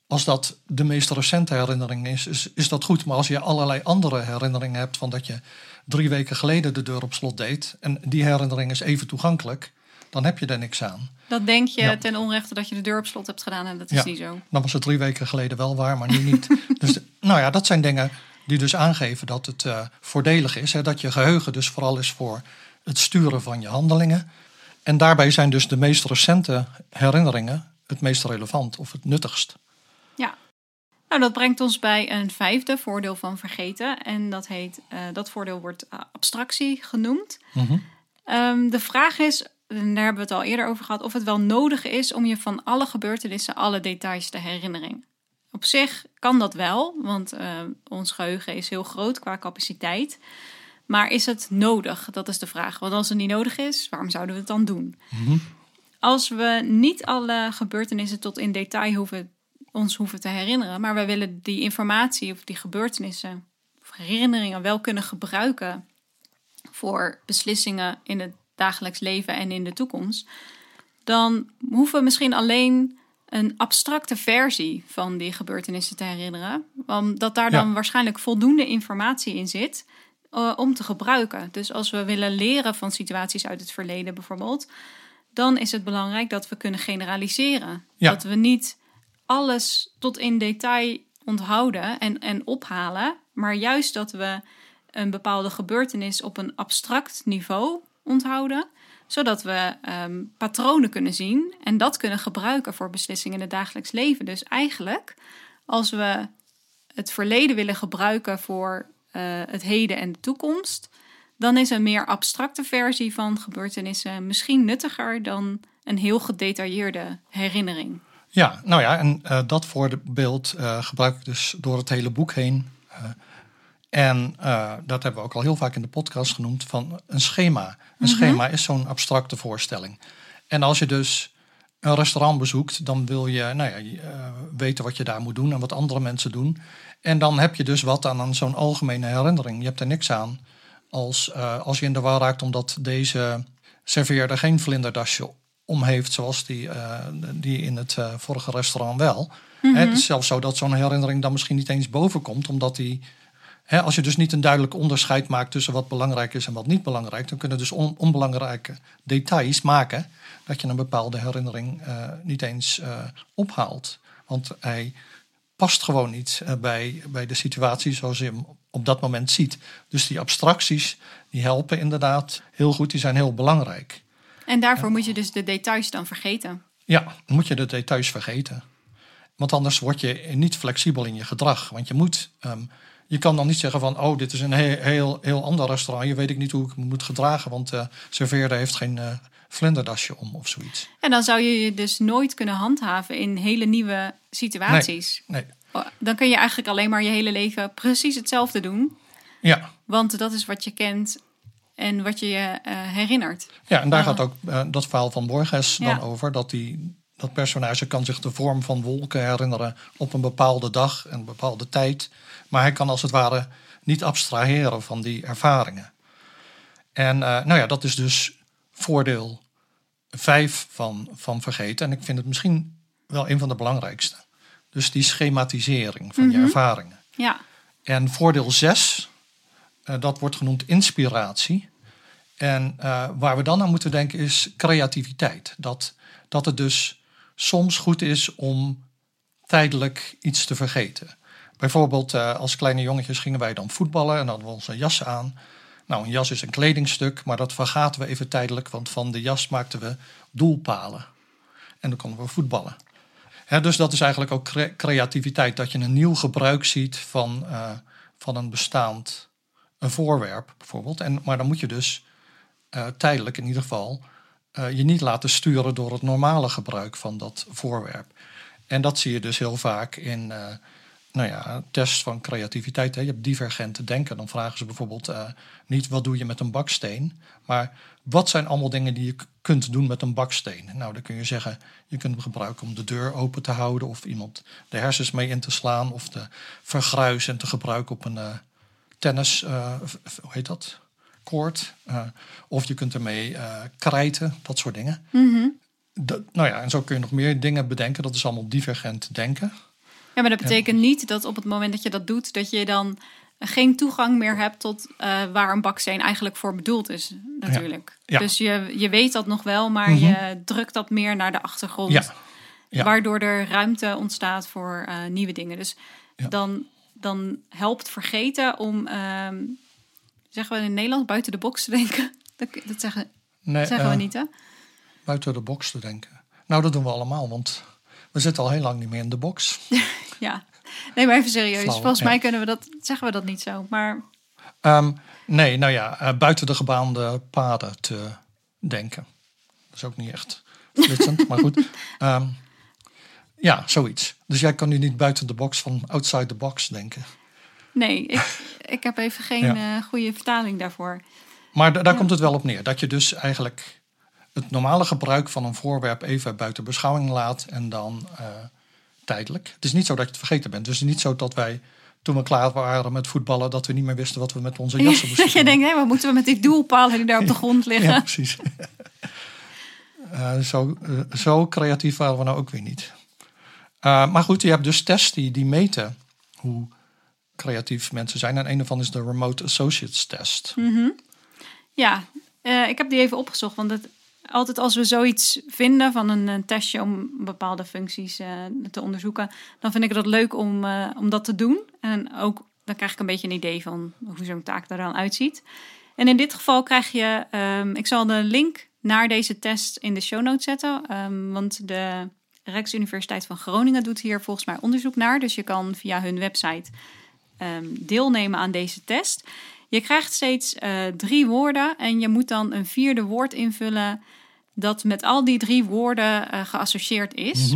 als dat de meest recente herinnering is, is, is dat goed. Maar als je allerlei andere herinneringen hebt van dat je drie weken geleden de deur op slot deed. En die herinnering is even toegankelijk, dan heb je er niks aan. dat denk je Ja. ten onrechte dat je de deur op slot hebt gedaan en dat is Ja. niet zo. Dan was het drie weken geleden wel waar, maar nu niet. dus nou ja, dat zijn dingen die dus aangeven dat het eh, voordelig is. Hè, dat je geheugen dus vooral is voor het sturen van je handelingen. En daarbij zijn dus de meest recente herinneringen het meest relevant of het nuttigst. Ja. Nou, dat brengt ons bij een vijfde voordeel van vergeten. En dat heet, eh, dat voordeel wordt eh, abstractie genoemd. Mhm. Ehm, de vraag is, en daar hebben we het al eerder over gehad, of het wel nodig is om je van alle gebeurtenissen alle details te herinneren. Op zich kan dat wel, want eh, ons geheugen is heel groot qua capaciteit. Maar is het nodig? Dat is de vraag. Want als het niet nodig is, waarom zouden we het dan doen? Als we niet alle gebeurtenissen tot in detail hoeven, ons hoeven te herinneren, maar we willen die informatie of die gebeurtenissen of herinneringen wel kunnen gebruiken voor beslissingen in het dagelijks leven en in de toekomst, dan hoeven we misschien alleen een abstracte versie van die gebeurtenissen te herinneren, omdat daar dan Ja. waarschijnlijk voldoende informatie in zit eh, om te gebruiken. Dus als we willen leren van situaties uit het verleden bijvoorbeeld, dan is het belangrijk dat we kunnen generaliseren. Ja. Dat we niet alles tot in detail onthouden en, en ophalen, maar juist dat we een bepaalde gebeurtenis op een abstract niveau onthouden, zodat we ehm, patronen kunnen zien en dat kunnen gebruiken voor beslissingen in het dagelijks leven. Dus eigenlijk, als we het verleden willen gebruiken voor eh, het heden en de toekomst, dan is een meer abstracte versie van gebeurtenissen misschien nuttiger dan een heel gedetailleerde herinnering. Ja, nou ja, en eh, dat voorbeeld eh, gebruik ik dus door het hele boek heen. En eh, dat hebben we ook al heel vaak in de podcast genoemd van een schema. Een schema is zo'n abstracte voorstelling. En als je dus een restaurant bezoekt, dan wil je nou ja, eh, weten wat je daar moet doen en wat andere mensen doen. En dan heb je dus wat aan zo'n algemene herinnering. Je hebt er niks aan als, eh, als je in de war raakt omdat deze serveerder geen vlinderdasje om heeft, zoals die, die in het vorige restaurant wel. Hè, het is zelfs zo dat zo'n herinnering dan misschien niet eens boven komt, omdat die Als je dus niet een duidelijk onderscheid maakt tussen wat belangrijk is en wat niet belangrijk, dan kunnen dus on- onbelangrijke details maken dat je een bepaalde herinnering eh, niet eens eh, ophaalt. Want hij past gewoon niet eh, bij, bij de situatie zoals je hem op dat moment ziet. Dus die abstracties die helpen inderdaad heel goed, die zijn heel belangrijk. En daarvoor moet je dus de details dan vergeten. Ja, moet je de details vergeten. Want anders word je niet flexibel in je gedrag. Want je moet, ehm, je kan dan niet zeggen van, oh, dit is een heel, heel, heel ander restaurant. Je weet ik niet hoe ik me moet gedragen, want de serveerder heeft geen eh, vlinderdasje om of zoiets. En dan zou je je dus nooit kunnen handhaven in hele nieuwe situaties. Nee, Dan kun je eigenlijk alleen maar je hele leven precies hetzelfde doen. ja. Want dat is wat je kent en wat je je eh, herinnert. Ja, en daar gaat ook eh, dat verhaal van Borges dan over. Dat die, dat personage kan zich de vorm van wolken herinneren op een bepaalde dag en een bepaalde tijd. Maar hij kan als het ware niet abstraheren van die ervaringen. En eh, nou ja, dat is dus voordeel vijf van, van vergeten. En ik vind het misschien wel een van de belangrijkste. Dus die schematisering van je ervaringen. Ja, En voordeel 6, dat wordt genoemd inspiratie. En eh, waar we dan aan moeten denken is creativiteit. Dat, dat het dus soms goed is om tijdelijk iets te vergeten. Bijvoorbeeld eh, als kleine jongetjes gingen wij dan voetballen en hadden we onze jas aan. Nou, een jas is een kledingstuk, maar dat vergaten we even tijdelijk, want van de jas maakten we doelpalen. En dan konden we voetballen. Dus dat is eigenlijk ook cre- creativiteit, dat je een nieuw gebruik ziet van, eh, van een bestaand een voorwerp bijvoorbeeld. En, maar dan moet je dus eh, tijdelijk in ieder geval je niet laten sturen door het normale gebruik van dat voorwerp. En dat zie je dus heel vaak in nou ja, tests van creativiteit. Hè. Je hebt divergente denken. Dan vragen ze bijvoorbeeld eh, niet wat doe je met een baksteen, maar wat zijn allemaal dingen die je kunt doen met een baksteen? Nou, dan kun je zeggen, je kunt hem gebruiken om de deur open te houden of iemand de hersens mee in te slaan of te vergruisen en te gebruiken op een eh, tennis, v- hoe heet dat? Koord. Of je kunt ermee krijten, dat soort dingen. Dat, nou ja, en zo kun je nog meer dingen bedenken. Dat is allemaal divergent denken. Ja, maar dat betekent niet dat op het moment dat je dat doet, dat je dan geen toegang meer hebt tot eh, waar een baksteen eigenlijk voor bedoeld is, natuurlijk. Ja. Dus je, je weet dat nog wel, maar je drukt dat meer naar de achtergrond. Ja. Ja. Waardoor er ruimte ontstaat voor eh, nieuwe dingen. Dus dan, dan helpt vergeten om, ehm, zeggen we in Nederland, buiten de box te denken. Dat, dat zeggen, Nee, zeggen we eh, niet, hè? Buiten de box te denken. Nou, dat doen we allemaal, want we zitten al heel lang niet meer in de box. Ja. Nee, maar even serieus. Volgens ja. mij kunnen we dat, zeggen we dat niet zo. Maar Ehm, nee, nou ja, eh, buiten de gebaande paden te denken. Dat is ook niet echt flitsend, maar goed. Ehm, ja, zoiets. Dus jij kan nu niet buiten de box van outside the box denken. nee, ik, ik heb even geen Ja. eh, goede vertaling daarvoor. Maar da- daar komt het wel op neer. Dat je dus eigenlijk het normale gebruik van een voorwerp even buiten beschouwing laat en dan eh, tijdelijk. Het is niet zo dat je het vergeten bent. Dus het is niet zo dat wij toen we klaar waren met voetballen, dat we niet meer wisten wat we met onze jassen moesten Dat je denkt, hé, wat moeten we met die doelpalen die daar op de grond liggen? Ja, precies. Eh, zo, eh, zo creatief waren we nou ook weer niet. Maar goed, je hebt dus tests die, die meten hoe creatief mensen zijn. En een daarvan is de Remote Associates Test. Ja, eh, ik heb die even opgezocht. Want het, altijd als we zoiets vinden van een, testje om bepaalde functies eh, te onderzoeken, dan vind ik dat leuk om, eh, om dat te doen. En ook dan krijg ik een beetje een idee van hoe zo'n taak er dan uitziet. En in dit geval krijg je, ehm, ik zal de link naar deze test in de show notes zetten. ehm, want de Rijksuniversiteit van Groningen doet hier volgens mij onderzoek naar. Dus je kan via hun website ehm, deelnemen aan deze test. Je krijgt steeds eh, drie woorden en je moet dan een vierde woord invullen dat met al die drie woorden eh, geassocieerd is.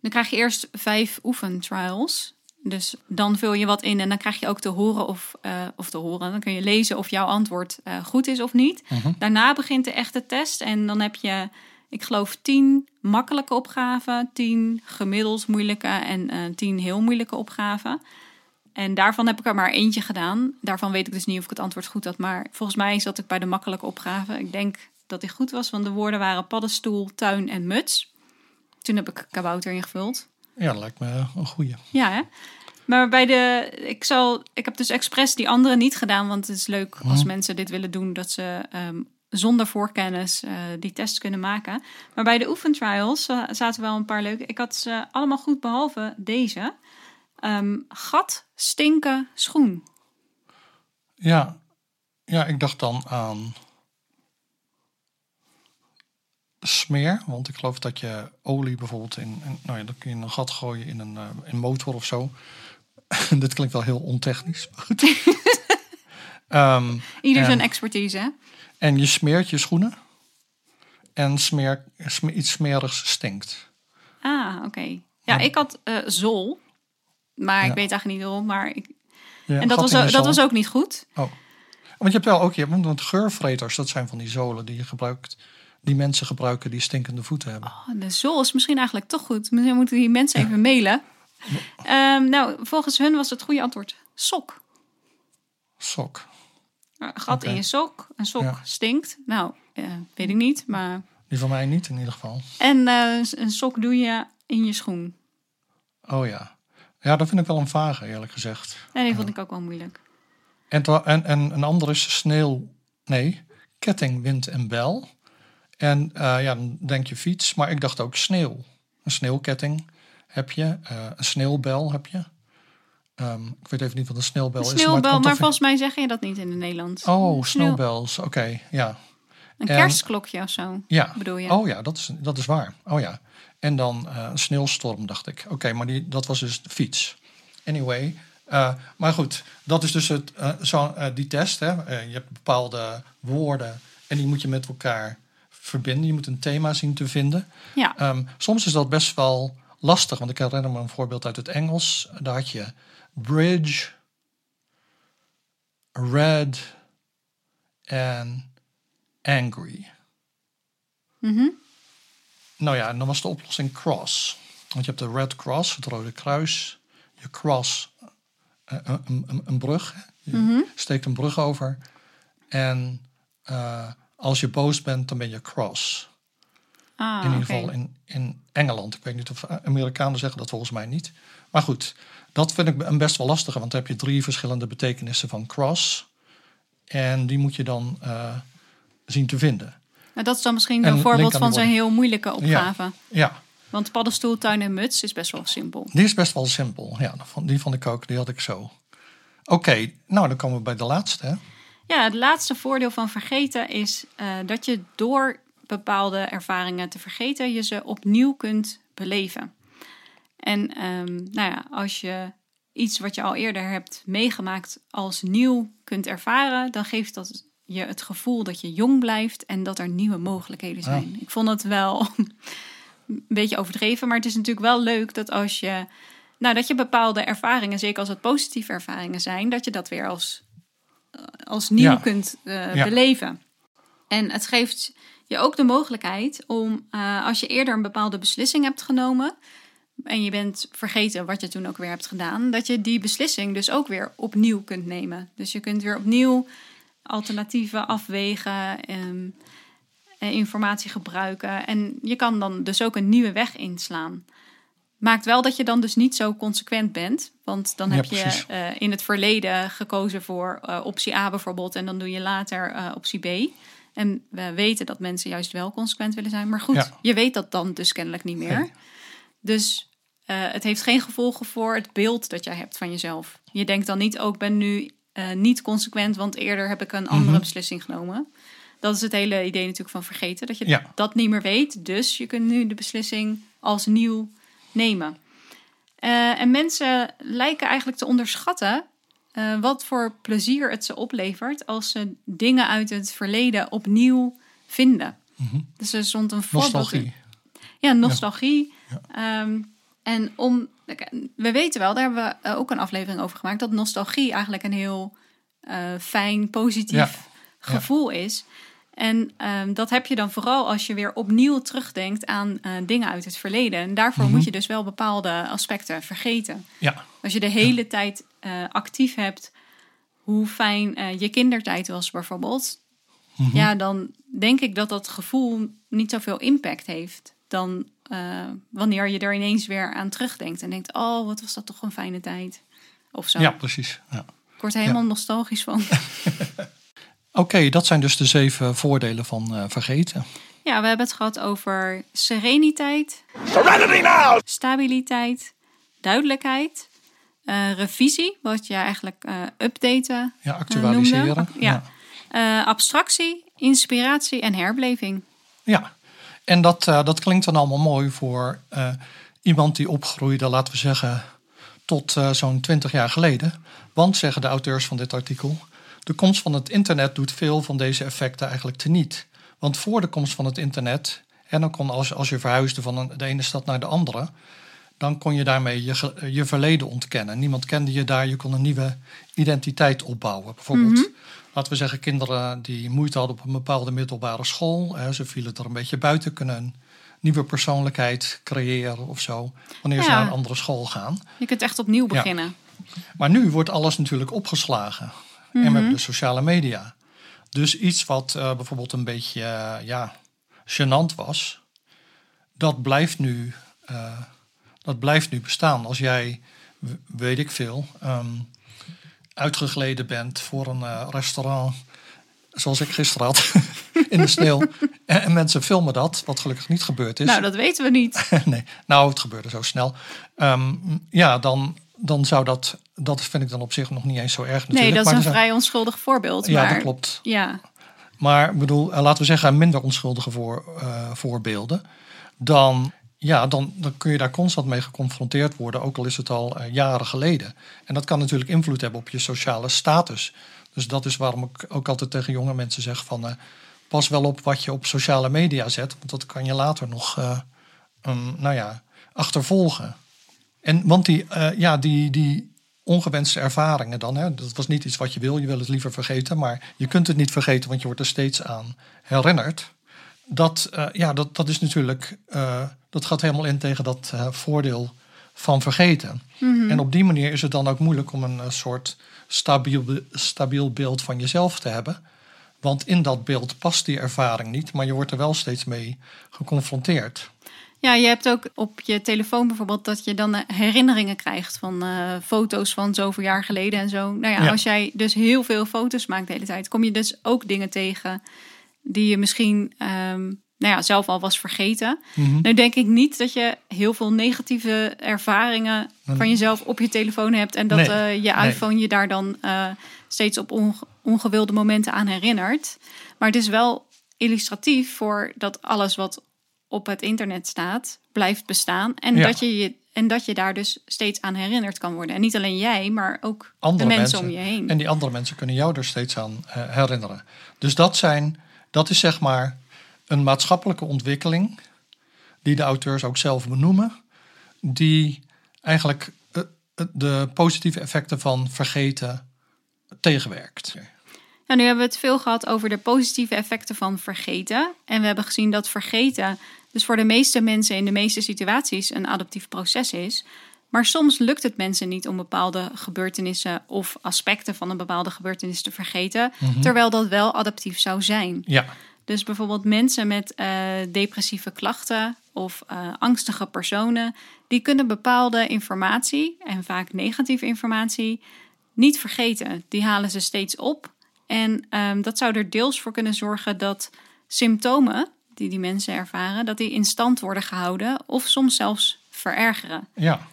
Dan krijg je eerst vijf oefentrials. Dus dan vul je wat in en dan krijg je ook te horen of, eh, of te horen. Dan kun je lezen of jouw antwoord goed is of niet. Daarna begint de echte test en dan heb je, ik geloof, tien makkelijke opgaven, tien gemiddeld moeilijke en tien heel moeilijke opgaven. En daarvan heb ik er maar eentje gedaan. Daarvan weet ik dus niet of ik het antwoord goed had. Maar volgens mij zat ik bij de makkelijke opgave. Ik denk dat die goed was, want de woorden waren paddenstoel, tuin en muts. Toen heb ik kabouter ingevuld. Ja, dat lijkt me een goeie. Ja, hè? Maar bij de, ik zal, ik heb dus expres die andere niet gedaan, want het is leuk als mensen dit willen doen, dat ze ehm, zonder voorkennis eh, die test kunnen maken. Maar bij de oefentrials uh, zaten wel een paar leuke. Ik had ze allemaal goed behalve deze. Ehm, gat, stinken, schoen. Ja. ja, ik dacht dan aan smeer. Want ik geloof dat je olie bijvoorbeeld in, in nou ja, dan kun je in een gat gooien in een, uh, in motor of zo. Dit klinkt wel heel ontechnisch. Um, Ieder zijn expertise, hè? En je smeert je schoenen. En smeer, smeer iets smerigs stinkt. Ah, oké. Okay. Ja, ik had uh, zol. Maar ja. ik weet eigenlijk niet waarom. Maar ik... Ja, en dat was, ook, dat was ook niet goed. Oh. Want je hebt wel ook, je hebt, want geurvreters, dat zijn van die zolen die je gebruikt die mensen gebruiken die stinkende voeten hebben. Oh, de zool is misschien eigenlijk toch goed. Misschien moeten die mensen even mailen. Um, nou, volgens hun was het goede antwoord sok. Sok. Een gat okay. in je sok. Een sok ja. stinkt. Nou, uh, weet ik niet, maar... Die van mij niet in ieder geval. En uh, een sok doe je in je schoen. Oh ja. Ja, dat vind ik wel een vage, eerlijk gezegd. En die vond ik ook wel moeilijk. En, en, en een andere is sneeuw... Nee, ketting, wind en bel. En uh, ja, dan denk je fiets, maar ik dacht ook sneeuw. Een sneeuwketting heb je, uh, een sneeuwbel heb je. Um, ik weet even niet wat een sneeuwbel een is. Sneeuwbel, maar, maar volgens mij zeg je dat niet in het Nederlands. Oh, sneeuwbels, oké, okay, ja. Een en, kerstklokje of zo, ja. bedoel je? Oh ja, dat is, dat is waar. Oh ja. En dan uh, een sneeuwstorm, dacht ik. Oké, okay, maar die, dat was dus de fiets. Anyway, uh, maar goed, dat is dus het, uh, zo, die test. Hè. je hebt bepaalde woorden en die moet je met elkaar verbinden. Je moet een thema zien te vinden. Ja. Um, soms is dat best wel lastig, want ik herinner me een voorbeeld uit het Engels. Daar had je bridge, red en angry. Mm -hmm. Nou ja, en dan was de oplossing cross. Want je hebt de Red Cross, het Rode Kruis. Je cross, een, een, een brug. Je mm -hmm. steekt een brug over. En uh, als je boos bent, dan ben je cross. Ah, in ieder okay. geval in, in Engeland. Ik weet niet of Amerikanen zeggen dat volgens mij niet. Maar goed, dat vind ik een best wel lastige. Want dan heb je drie verschillende betekenissen van cross. En die moet je dan uh, zien te vinden. Nou, dat is dan misschien een voorbeeld van zo'n heel moeilijke opgave. Ja, ja. Want paddenstoel, tuin en muts is best wel simpel. Die is best wel simpel. Ja, die vond ik ook. Die had ik zo. Oké, okay, nou dan komen we bij de laatste. Hè? Ja, het laatste voordeel van vergeten is uh, dat je door bepaalde ervaringen te vergeten, je ze opnieuw kunt beleven. En um, nou ja, als je iets wat je al eerder hebt meegemaakt als nieuw kunt ervaren, dan geeft dat je het gevoel dat je jong blijft en dat er nieuwe mogelijkheden zijn. Ja. Ik vond het wel een beetje overdreven, maar het is natuurlijk wel leuk dat als je, nou, dat je bepaalde ervaringen, zeker als het positieve ervaringen zijn, dat je dat weer als als nieuw ja. kunt uh, ja. beleven. En het geeft je ook de mogelijkheid om, uh, als je eerder een bepaalde beslissing hebt genomen en je bent vergeten wat je toen ook weer hebt gedaan, dat je die beslissing dus ook weer opnieuw kunt nemen. Dus je kunt weer opnieuw alternatieven afwegen, um, en informatie gebruiken en je kan dan dus ook een nieuwe weg inslaan maakt wel dat je dan dus niet zo consequent bent. Want dan heb je uh, in het verleden gekozen voor uh, optie A bijvoorbeeld. En dan doe je later uh, optie B. En we weten dat mensen juist wel consequent willen zijn. Maar goed, ja. je weet dat dan dus kennelijk niet meer. Nee. Dus het heeft geen gevolgen voor het beeld dat jij hebt van jezelf. Je denkt dan niet, ook oh, ben nu niet consequent, want eerder heb ik een andere mm -hmm. beslissing genomen. Dat is het hele idee natuurlijk van vergeten. Dat je ja. dat niet meer weet. Dus je kunt nu de beslissing als nieuw nemen. Uh, en mensen lijken eigenlijk te onderschatten uh, wat voor plezier het ze oplevert als ze dingen uit het verleden opnieuw vinden. Mm -hmm. Dus er stond een voorbeeld. Nostalgie. Ja, nostalgie. Ja. Um, en om, we weten wel, daar hebben we ook een aflevering over gemaakt, dat nostalgie eigenlijk een heel uh, fijn, positief ja. gevoel is. En um, dat heb je dan vooral als je weer opnieuw terugdenkt aan uh, dingen uit het verleden. En daarvoor mm -hmm. moet je dus wel bepaalde aspecten vergeten. Ja. Als je de hele ja. tijd uh, actief hebt, hoe fijn uh, je kindertijd was bijvoorbeeld. Mm -hmm. Ja, dan denk ik dat dat gevoel niet zoveel impact heeft dan wanneer je er ineens weer aan terugdenkt. En denkt, oh, wat was dat toch een fijne tijd. of zo. Ja, precies. Ja. Ik word er helemaal nostalgisch van. Oké, dat zijn dus de zeven voordelen van eh, vergeten. Ja, we hebben het gehad over sereniteit, Serenity now! stabiliteit, duidelijkheid, eh, revisie, wat je eigenlijk eh updaten Ja, eh, actualiseren. noemde. Ja. Eh, abstractie, inspiratie en herbeleving. Ja, en dat, eh, dat klinkt dan allemaal mooi voor eh, iemand die opgroeide, laten we zeggen, tot eh, zo'n 20 jaar geleden. Want, zeggen de auteurs van dit artikel, de komst van het internet doet veel van deze effecten eigenlijk teniet. Want voor de komst van het internet, en dan kon als, als je verhuisde van de ene stad naar de andere, dan kon je daarmee je, je verleden ontkennen. Niemand kende je daar, je kon een nieuwe identiteit opbouwen. Bijvoorbeeld, laten we zeggen, kinderen die moeite hadden op een bepaalde middelbare school, hè, ze vielen er een beetje buiten, kunnen een nieuwe persoonlijkheid creëren of zo, wanneer ze naar een andere school gaan. Je kunt echt opnieuw Ja. beginnen. Maar nu wordt alles natuurlijk opgeslagen. En we hebben de sociale media. Dus iets wat eh, bijvoorbeeld een beetje eh, ja, gênant was, dat blijft, nu, eh, dat blijft nu bestaan. Als jij, weet ik veel, ehm, uitgegleden bent voor een eh, restaurant, zoals ik gisteren had, in de sneeuw. en, en mensen filmen dat, wat gelukkig niet gebeurd is. Nou, dat weten we niet. nee, nou, het gebeurde zo snel. Ehm, ja, dan, dan zou dat, dat vind ik dan op zich nog niet eens zo erg natuurlijk. Nee, dat is een zijn- vrij onschuldig voorbeeld. Ja, maar, dat klopt. Ja, Maar bedoel, eh, laten we zeggen, minder onschuldige voor, eh, voorbeelden. Dan, ja, dan, dan kun je daar constant mee geconfronteerd worden, ook al is het al eh, jaren geleden. En dat kan natuurlijk invloed hebben op je sociale status. Dus dat is waarom ik ook altijd tegen jonge mensen zeg van... eh, pas wel op wat je op sociale media zet, want dat kan je later nog, eh, um, nou ja, achtervolgen. En want die, ja, die, die ongewenste ervaringen dan, hè, dat was niet iets wat je wil, je wil het liever vergeten, maar je kunt het niet vergeten, want je wordt er steeds aan herinnerd. Dat, eh, ja, dat, dat is natuurlijk, eh, dat gaat helemaal in tegen dat eh, voordeel van vergeten. En op die manier is het dan ook moeilijk om een soort stabiel, stabiel beeld van jezelf te hebben. Want in dat beeld past die ervaring niet, maar je wordt er wel steeds mee geconfronteerd. Ja, je hebt ook op je telefoon bijvoorbeeld dat je dan herinneringen krijgt van foto's van zoveel jaar geleden en zo. Nou ja, Ja. als jij dus heel veel foto's maakt de hele tijd, kom je dus ook dingen tegen die je misschien ehm, nou ja, zelf al was vergeten. Mhm. Nu denk ik niet dat je heel veel negatieve ervaringen van jezelf op je telefoon hebt en dat Nee, eh, je nee. iPhone je daar dan eh, steeds op onge- ongewilde momenten aan herinnert. Maar het is wel illustratief voor dat alles wat op het internet staat, blijft bestaan. En, Ja. dat, je je, en dat je daar dus steeds aan herinnerd kan worden. En niet alleen jij, maar ook andere de mensen, mensen. om je heen. En die andere mensen kunnen jou er steeds aan eh, herinneren. Dus dat, zijn, dat is zeg maar een maatschappelijke ontwikkeling, die de auteurs ook zelf benoemen, die eigenlijk eh, eh, de positieve effecten van vergeten tegenwerkt. Ja, nu hebben we het veel gehad over de positieve effecten van vergeten. En we hebben gezien dat vergeten dus voor de meeste mensen in de meeste situaties een adaptief proces is. Maar soms lukt het mensen niet om bepaalde gebeurtenissen of aspecten van een bepaalde gebeurtenis te vergeten, terwijl dat wel adaptief zou zijn. Ja, Dus bijvoorbeeld mensen met eh, depressieve klachten of eh, angstige personen, die kunnen bepaalde informatie, en vaak negatieve informatie, niet vergeten. Die halen ze steeds op. En ehm, dat zou er deels voor kunnen zorgen dat symptomen die die mensen ervaren, dat die in stand worden gehouden of soms zelfs verergeren. ja,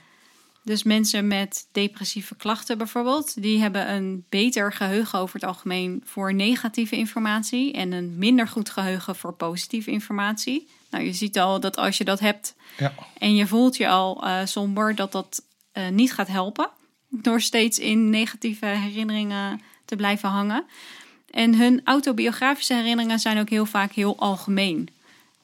Dus mensen met depressieve klachten bijvoorbeeld, die hebben een beter geheugen over het algemeen voor negatieve informatie en een minder goed geheugen voor positieve informatie. Nou, je ziet al dat als je dat hebt ja, en je voelt je al eh, somber, dat dat eh, niet gaat helpen door steeds in negatieve herinneringen te blijven hangen. En hun autobiografische herinneringen zijn ook heel vaak heel algemeen.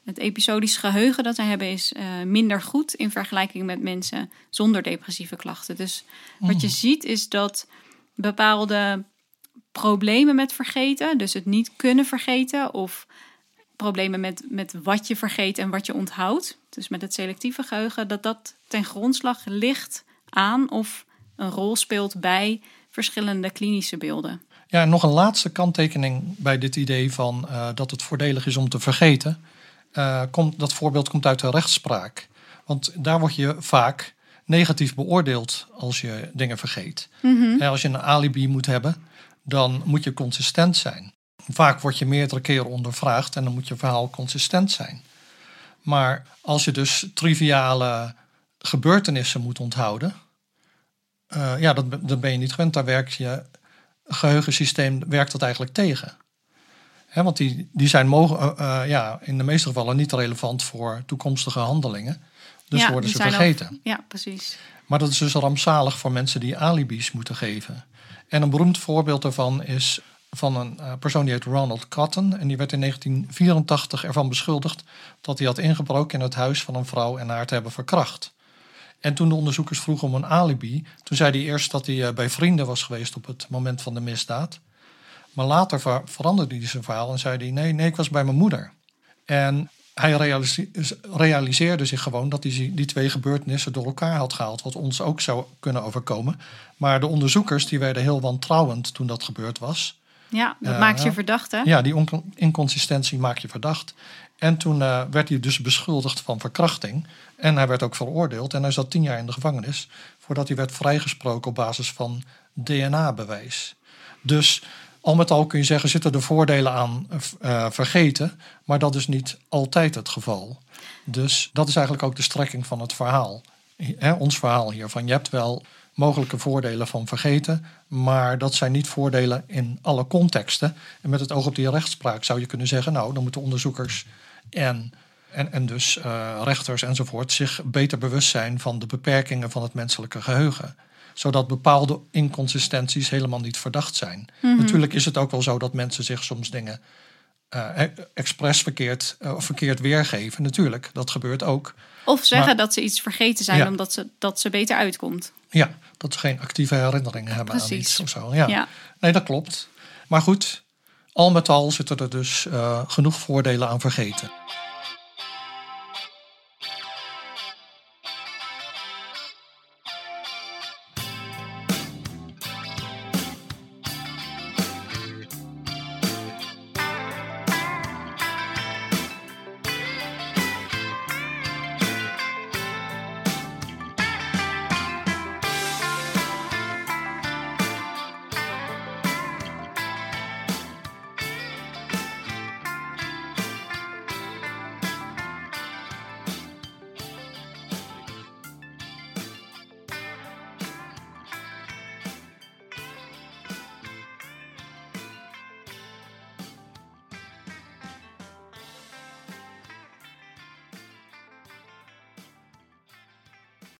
Het episodisch geheugen dat zij hebben is eh, minder goed in vergelijking met mensen zonder depressieve klachten. Dus wat je ziet is dat bepaalde problemen met vergeten, dus het niet kunnen vergeten of problemen met, met wat je vergeet en wat je onthoudt, dus met het selectieve geheugen, dat dat ten grondslag ligt aan of een rol speelt bij verschillende klinische beelden. Ja, en nog een laatste kanttekening bij dit idee van eh, dat het voordelig is om te vergeten. Eh, komt, dat voorbeeld komt uit de rechtspraak. Want daar word je vaak negatief beoordeeld als je dingen vergeet. Mhm. Als je een alibi moet hebben, dan moet je consistent zijn. Vaak word je meerdere keren ondervraagd en dan moet je verhaal consistent zijn. Maar als je dus triviale gebeurtenissen moet onthouden, uh, ja, dat, dat ben je niet gewend. Daar werkt je geheugensysteem werkt dat eigenlijk tegen. He, want die, die zijn mogen, uh, uh, ja, in de meeste gevallen niet relevant voor toekomstige handelingen. Dus ja, worden ze vergeten. Al, ja, precies. Maar dat is dus rampzalig voor mensen die alibis moeten geven. En een beroemd voorbeeld daarvan is van een uh, persoon die heet Ronald Cotton. En die werd in 1984 ervan beschuldigd dat hij had ingebroken in het huis van een vrouw en haar te hebben verkracht. En toen de onderzoekers vroegen om een alibi, toen zei hij eerst dat hij bij vrienden was geweest op het moment van de misdaad. Maar later ver veranderde hij zijn verhaal en zei hij: nee, nee, ik was bij mijn moeder. En hij realise realiseerde zich gewoon dat hij die twee gebeurtenissen door elkaar had gehaald, wat ons ook zou kunnen overkomen. Maar de onderzoekers die werden heel wantrouwend toen dat gebeurd was. Ja, dat Uh, maakt je ja. verdacht, hè? Ja, die inconsistentie maakt je verdacht. En toen uh, werd hij dus beschuldigd van verkrachting. En hij werd ook veroordeeld. En hij zat tien jaar in de gevangenis. Voordat hij werd vrijgesproken op basis van DNA-bewijs. Dus al met al kun je zeggen, zitten er voordelen aan uh, vergeten. Maar dat is niet altijd het geval. Dus dat is eigenlijk ook de strekking van het verhaal. Ons verhaal hiervan. Je hebt wel mogelijke voordelen van vergeten. Maar dat zijn niet voordelen in alle contexten. En met het oog op die rechtspraak zou je kunnen zeggen... nou, dan moeten onderzoekers en, en, en dus uh, rechters enzovoort... zich beter bewust zijn van de beperkingen van het menselijke geheugen. Zodat bepaalde inconsistenties helemaal niet verdacht zijn. Mhm. Mm -hmm. Natuurlijk is het ook wel zo dat mensen zich soms dingen... Uh, expres verkeerd, uh, verkeerd weergeven. Natuurlijk, dat gebeurt ook. Of zeggen Maar- dat ze iets vergeten zijn Ja. omdat ze, dat ze beter uitkomt. Ja, dat ze geen actieve herinneringen hebben aan iets of zo. Ja. Ja. Nee, dat klopt. Maar goed, al met al zitten er dus eh, genoeg voordelen aan vergeten.